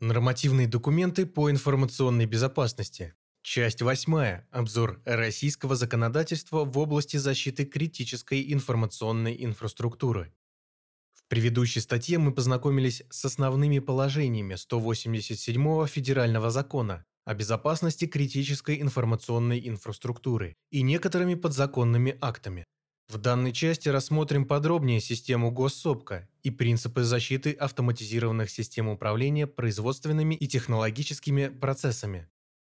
Нормативные документы по информационной безопасности. Часть 8. Обзор российского законодательства в области защиты критической информационной инфраструктуры. В предыдущей статье мы познакомились с основными положениями 187 Федерального закона о безопасности критической информационной инфраструктуры и некоторыми подзаконными актами. В данной части рассмотрим подробнее систему госсопка и принципы защиты автоматизированных систем управления производственными и технологическими процессами.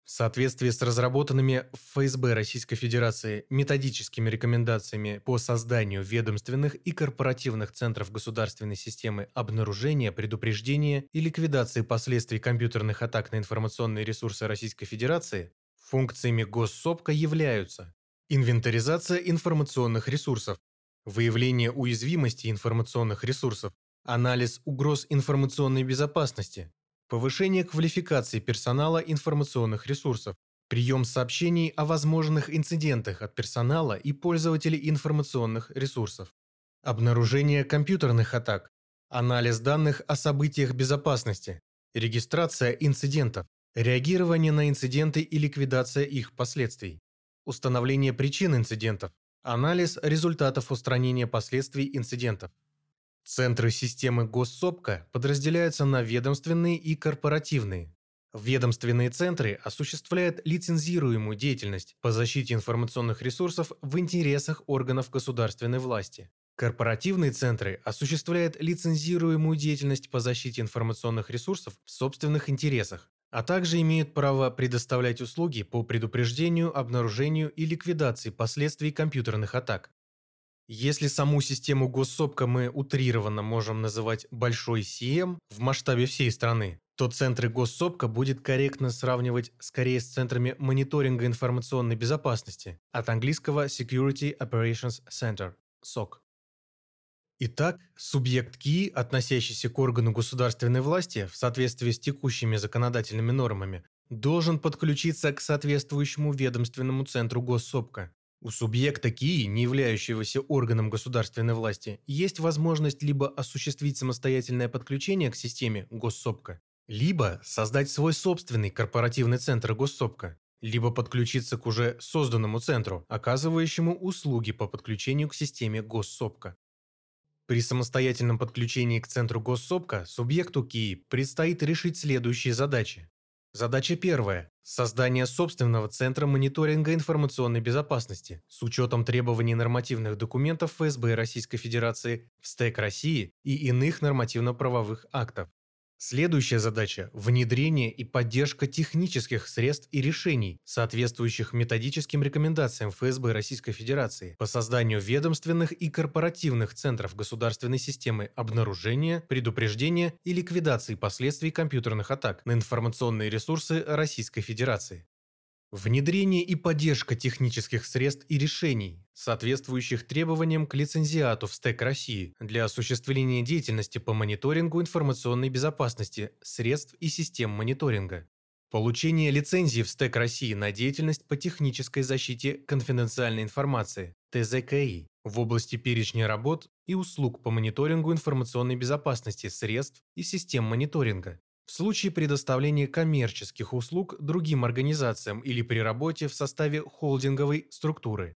В соответствии с разработанными в ФСБ Российской Федерации методическими рекомендациями по созданию ведомственных и корпоративных центров государственной системы обнаружения, предупреждения и ликвидации последствий компьютерных атак на информационные ресурсы Российской Федерации, функциями госсопка являются Инвентаризация информационных ресурсов. Выявление уязвимости информационных ресурсов. Анализ угроз информационной безопасности. Повышение квалификации персонала информационных ресурсов. Прием сообщений о возможных инцидентах от персонала и пользователей информационных ресурсов. Обнаружение компьютерных атак. Анализ данных о событиях безопасности. Регистрация инцидентов. Реагирование на инциденты и ликвидация их последствий установление причин инцидентов, анализ результатов устранения последствий инцидентов. Центры системы госсопка подразделяются на ведомственные и корпоративные. Ведомственные центры осуществляют лицензируемую деятельность по защите информационных ресурсов в интересах органов государственной власти. Корпоративные центры осуществляют лицензируемую деятельность по защите информационных ресурсов в собственных интересах, а также имеют право предоставлять услуги по предупреждению, обнаружению и ликвидации последствий компьютерных атак. Если саму систему госсопка мы утрированно можем называть «большой CM» в масштабе всей страны, то центры госсопка будет корректно сравнивать скорее с центрами мониторинга информационной безопасности, от английского Security Operations Center – SOC. Итак, субъект КИ, относящийся к органу государственной власти в соответствии с текущими законодательными нормами, должен подключиться к соответствующему ведомственному центру госсопка. У субъекта КИ, не являющегося органом государственной власти, есть возможность либо осуществить самостоятельное подключение к системе госсопка, либо создать свой собственный корпоративный центр госсопка, либо подключиться к уже созданному центру, оказывающему услуги по подключению к системе госсопка. При самостоятельном подключении к центру госсопка субъекту КИИ предстоит решить следующие задачи. Задача первая – создание собственного центра мониторинга информационной безопасности с учетом требований нормативных документов ФСБ Российской Федерации, СТЭК России и иных нормативно-правовых актов. Следующая задача – внедрение и поддержка технических средств и решений, соответствующих методическим рекомендациям ФСБ Российской Федерации по созданию ведомственных и корпоративных центров государственной системы обнаружения, предупреждения и ликвидации последствий компьютерных атак на информационные ресурсы Российской Федерации. Внедрение и поддержка технических средств и решений, соответствующих требованиям к лицензиату в СТЭК России для осуществления деятельности по мониторингу информационной безопасности средств и систем мониторинга. Получение лицензии в СТЭК России на деятельность по технической защите конфиденциальной информации ТЗКИ в области перечня работ и услуг по мониторингу информационной безопасности средств и систем мониторинга, в случае предоставления коммерческих услуг другим организациям или при работе в составе холдинговой структуры.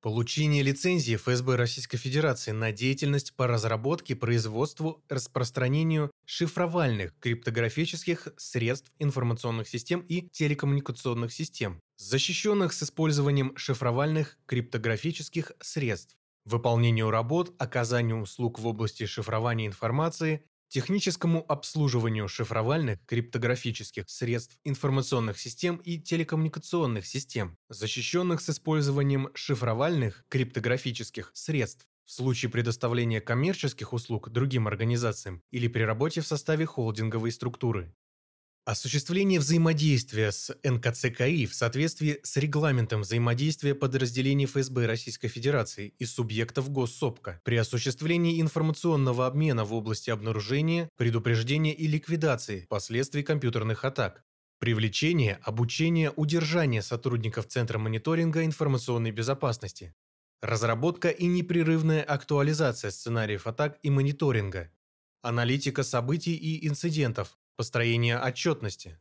Получение лицензии ФСБ Российской Федерации на деятельность по разработке, производству, распространению шифровальных криптографических средств информационных систем и телекоммуникационных систем, защищенных с использованием шифровальных криптографических средств, выполнению работ, оказанию услуг в области шифрования информации, техническому обслуживанию шифровальных криптографических средств информационных систем и телекоммуникационных систем, защищенных с использованием шифровальных криптографических средств в случае предоставления коммерческих услуг другим организациям или при работе в составе холдинговой структуры. Осуществление взаимодействия с НКЦКИ в соответствии с регламентом взаимодействия подразделений ФСБ Российской Федерации и субъектов Госсопка при осуществлении информационного обмена в области обнаружения, предупреждения и ликвидации последствий компьютерных атак, привлечение, обучение, удержание сотрудников Центра мониторинга информационной безопасности, разработка и непрерывная актуализация сценариев атак и мониторинга, аналитика событий и инцидентов, Построение отчетности.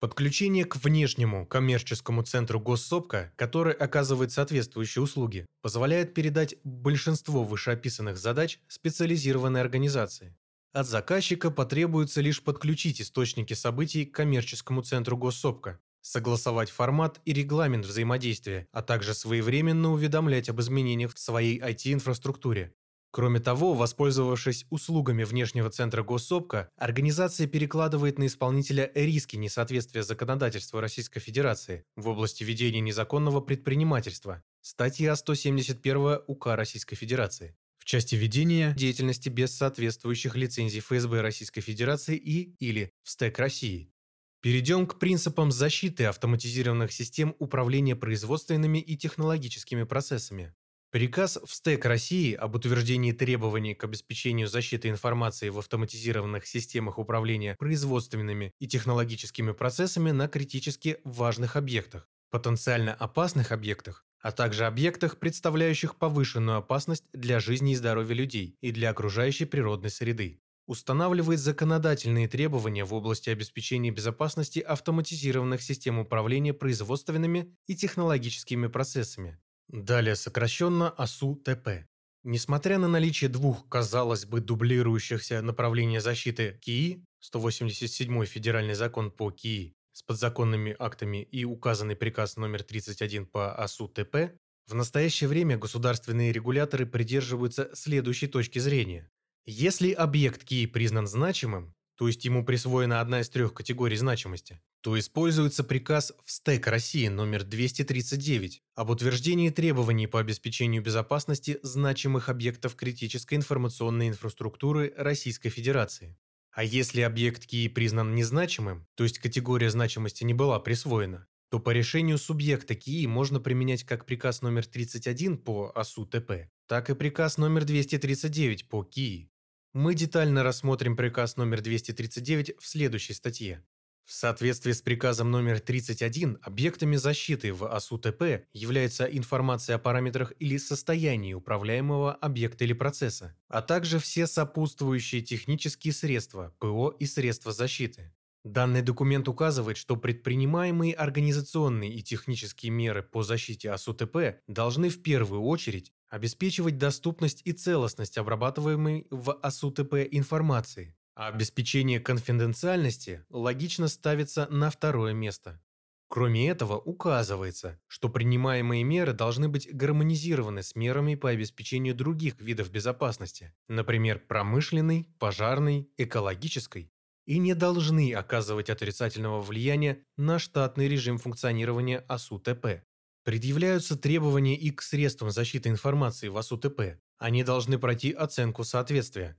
Подключение к внешнему коммерческому центру госсопка, который оказывает соответствующие услуги, позволяет передать большинство вышеописанных задач специализированной организации. От заказчика потребуется лишь подключить источники событий к коммерческому центру госсопка, согласовать формат и регламент взаимодействия, а также своевременно уведомлять об изменениях в своей IT-инфраструктуре. Кроме того, воспользовавшись услугами внешнего центра госсопка, организация перекладывает на исполнителя риски несоответствия законодательства Российской Федерации в области ведения незаконного предпринимательства. Статья 171 УК Российской Федерации. В части ведения деятельности без соответствующих лицензий ФСБ Российской Федерации и или в СТЭК России. Перейдем к принципам защиты автоматизированных систем управления производственными и технологическими процессами. Приказ в СТЭК России об утверждении требований к обеспечению защиты информации в автоматизированных системах управления производственными и технологическими процессами на критически важных объектах, потенциально опасных объектах, а также объектах, представляющих повышенную опасность для жизни и здоровья людей и для окружающей природной среды. Устанавливает законодательные требования в области обеспечения безопасности автоматизированных систем управления производственными и технологическими процессами, Далее сокращенно АСУ-ТП. Несмотря на наличие двух, казалось бы, дублирующихся направления защиты КИИ, 187 федеральный закон по КИИ с подзаконными актами и указанный приказ номер 31 по АСУ-ТП, в настоящее время государственные регуляторы придерживаются следующей точки зрения. Если объект КИИ признан значимым, то есть ему присвоена одна из трех категорий значимости, то используется приказ в СТЭК России номер 239 об утверждении требований по обеспечению безопасности значимых объектов критической информационной инфраструктуры Российской Федерации. А если объект КИИ признан незначимым, то есть категория значимости не была присвоена, то по решению субъекта КИИ можно применять как приказ номер 31 по АСУ ТП, так и приказ номер 239 по КИИ. Мы детально рассмотрим приказ номер 239 в следующей статье. В соответствии с приказом номер 31, объектами защиты в АСУТП является информация о параметрах или состоянии управляемого объекта или процесса, а также все сопутствующие технические средства, ПО и средства защиты. Данный документ указывает, что предпринимаемые организационные и технические меры по защите АСУТП должны в первую очередь обеспечивать доступность и целостность обрабатываемой в АСУТП информации, а обеспечение конфиденциальности логично ставится на второе место. Кроме этого, указывается, что принимаемые меры должны быть гармонизированы с мерами по обеспечению других видов безопасности, например, промышленной, пожарной, экологической, и не должны оказывать отрицательного влияния на штатный режим функционирования АСУ-ТП. Предъявляются требования и к средствам защиты информации в АСУ-ТП. Они должны пройти оценку соответствия,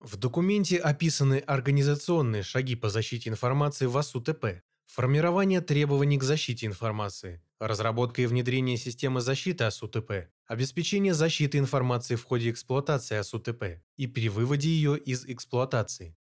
в документе описаны организационные шаги по защите информации в АСУТП, формирование требований к защите информации, разработка и внедрение системы защиты АСУТП, обеспечение защиты информации в ходе эксплуатации АСУТП и при выводе ее из эксплуатации.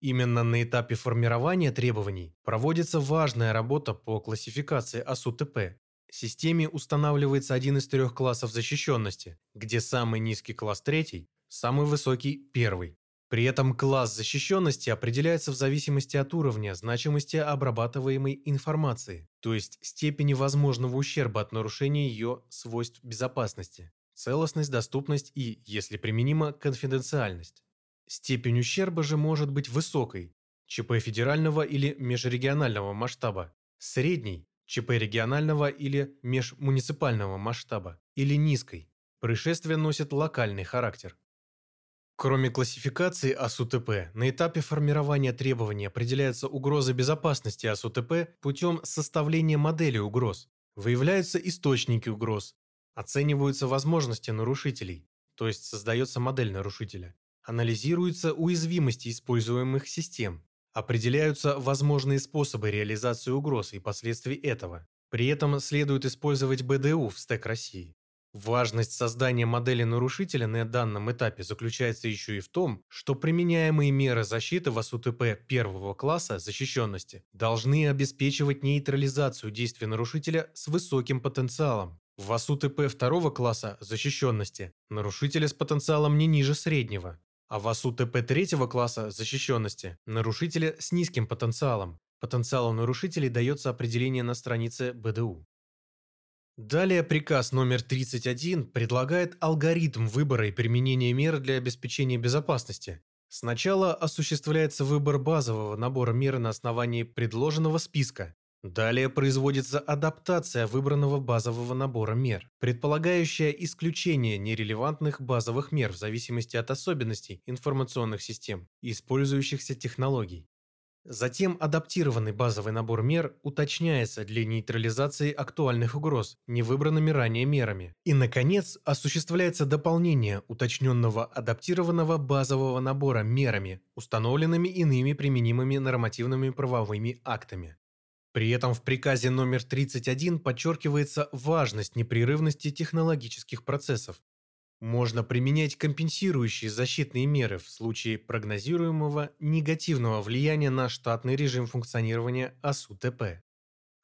Именно на этапе формирования требований проводится важная работа по классификации АСУТП. Системе устанавливается один из трех классов защищенности, где самый низкий класс третий, самый высокий первый. При этом класс защищенности определяется в зависимости от уровня значимости обрабатываемой информации, то есть степени возможного ущерба от нарушения ее свойств безопасности, целостность, доступность и, если применимо, конфиденциальность. Степень ущерба же может быть высокой, ЧП федерального или межрегионального масштаба, средней, ЧП регионального или межмуниципального масштаба, или низкой. Происшествие носит локальный характер. Кроме классификации АСУТП, на этапе формирования требований определяются угрозы безопасности АСУТП путем составления модели угроз. Выявляются источники угроз. Оцениваются возможности нарушителей, то есть создается модель нарушителя. Анализируются уязвимости используемых систем. Определяются возможные способы реализации угроз и последствий этого. При этом следует использовать БДУ в стек России. Важность создания модели нарушителя на данном этапе заключается еще и в том, что применяемые меры защиты в АСУТП первого класса защищенности должны обеспечивать нейтрализацию действий нарушителя с высоким потенциалом. В АСУТП второго класса защищенности нарушителя с потенциалом не ниже среднего, А в АСУ ТП третьего класса защищенности – нарушители с низким потенциалом. Потенциалу нарушителей дается определение на странице БДУ. Далее приказ номер 31 предлагает алгоритм выбора и применения мер для обеспечения безопасности. Сначала осуществляется выбор базового набора мер на основании предложенного списка. Далее производится адаптация выбранного базового набора мер, предполагающая исключение нерелевантных базовых мер в зависимости от особенностей информационных систем и использующихся технологий. Затем адаптированный базовый набор мер уточняется для нейтрализации актуальных угроз невыбранными ранее мерами. И, наконец, осуществляется дополнение уточненного адаптированного базового набора мерами, установленными иными применимыми нормативными правовыми актами. При этом в приказе номер 31 подчеркивается важность непрерывности технологических процессов, можно применять компенсирующие защитные меры в случае прогнозируемого негативного влияния на штатный режим функционирования АСУТП.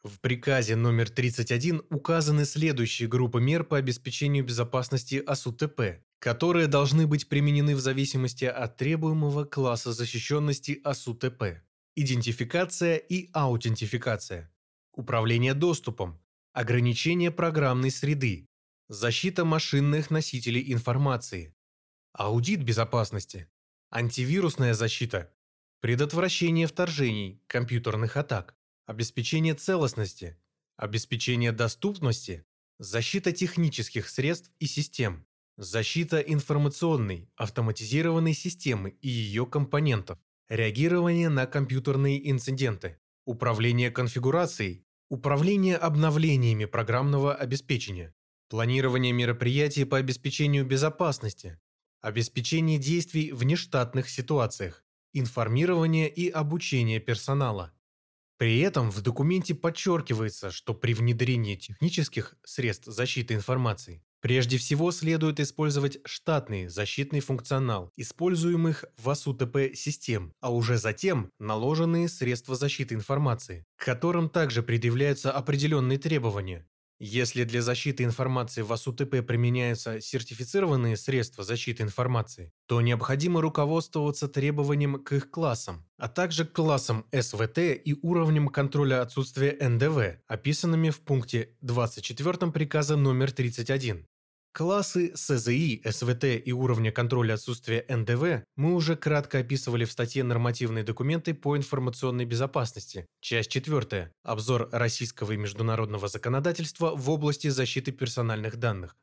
В приказе номер 31 указаны следующие группы мер по обеспечению безопасности АСУТП, которые должны быть применены в зависимости от требуемого класса защищенности АСУТП. Идентификация и аутентификация. Управление доступом. Ограничение программной среды, Защита машинных носителей информации. Аудит безопасности. Антивирусная защита. Предотвращение вторжений, компьютерных атак. Обеспечение целостности. Обеспечение доступности. Защита технических средств и систем. Защита информационной, автоматизированной системы и ее компонентов. Реагирование на компьютерные инциденты. Управление конфигурацией. Управление обновлениями программного обеспечения. Планирование мероприятий по обеспечению безопасности, обеспечение действий в нештатных ситуациях, информирование и обучение персонала. При этом в документе подчеркивается, что при внедрении технических средств защиты информации прежде всего следует использовать штатный защитный функционал, используемых в АСУТП систем, а уже затем наложенные средства защиты информации, к которым также предъявляются определенные требования, если для защиты информации в АСУТП применяются сертифицированные средства защиты информации, то необходимо руководствоваться требованием к их классам, а также к классам СВТ и уровнем контроля отсутствия НДВ, описанными в пункте 24 приказа номер 31. Классы СЗИ, СВТ и уровня контроля отсутствия НДВ мы уже кратко описывали в статье «Нормативные документы по информационной безопасности», часть 4, обзор российского и международного законодательства в области защиты персональных данных.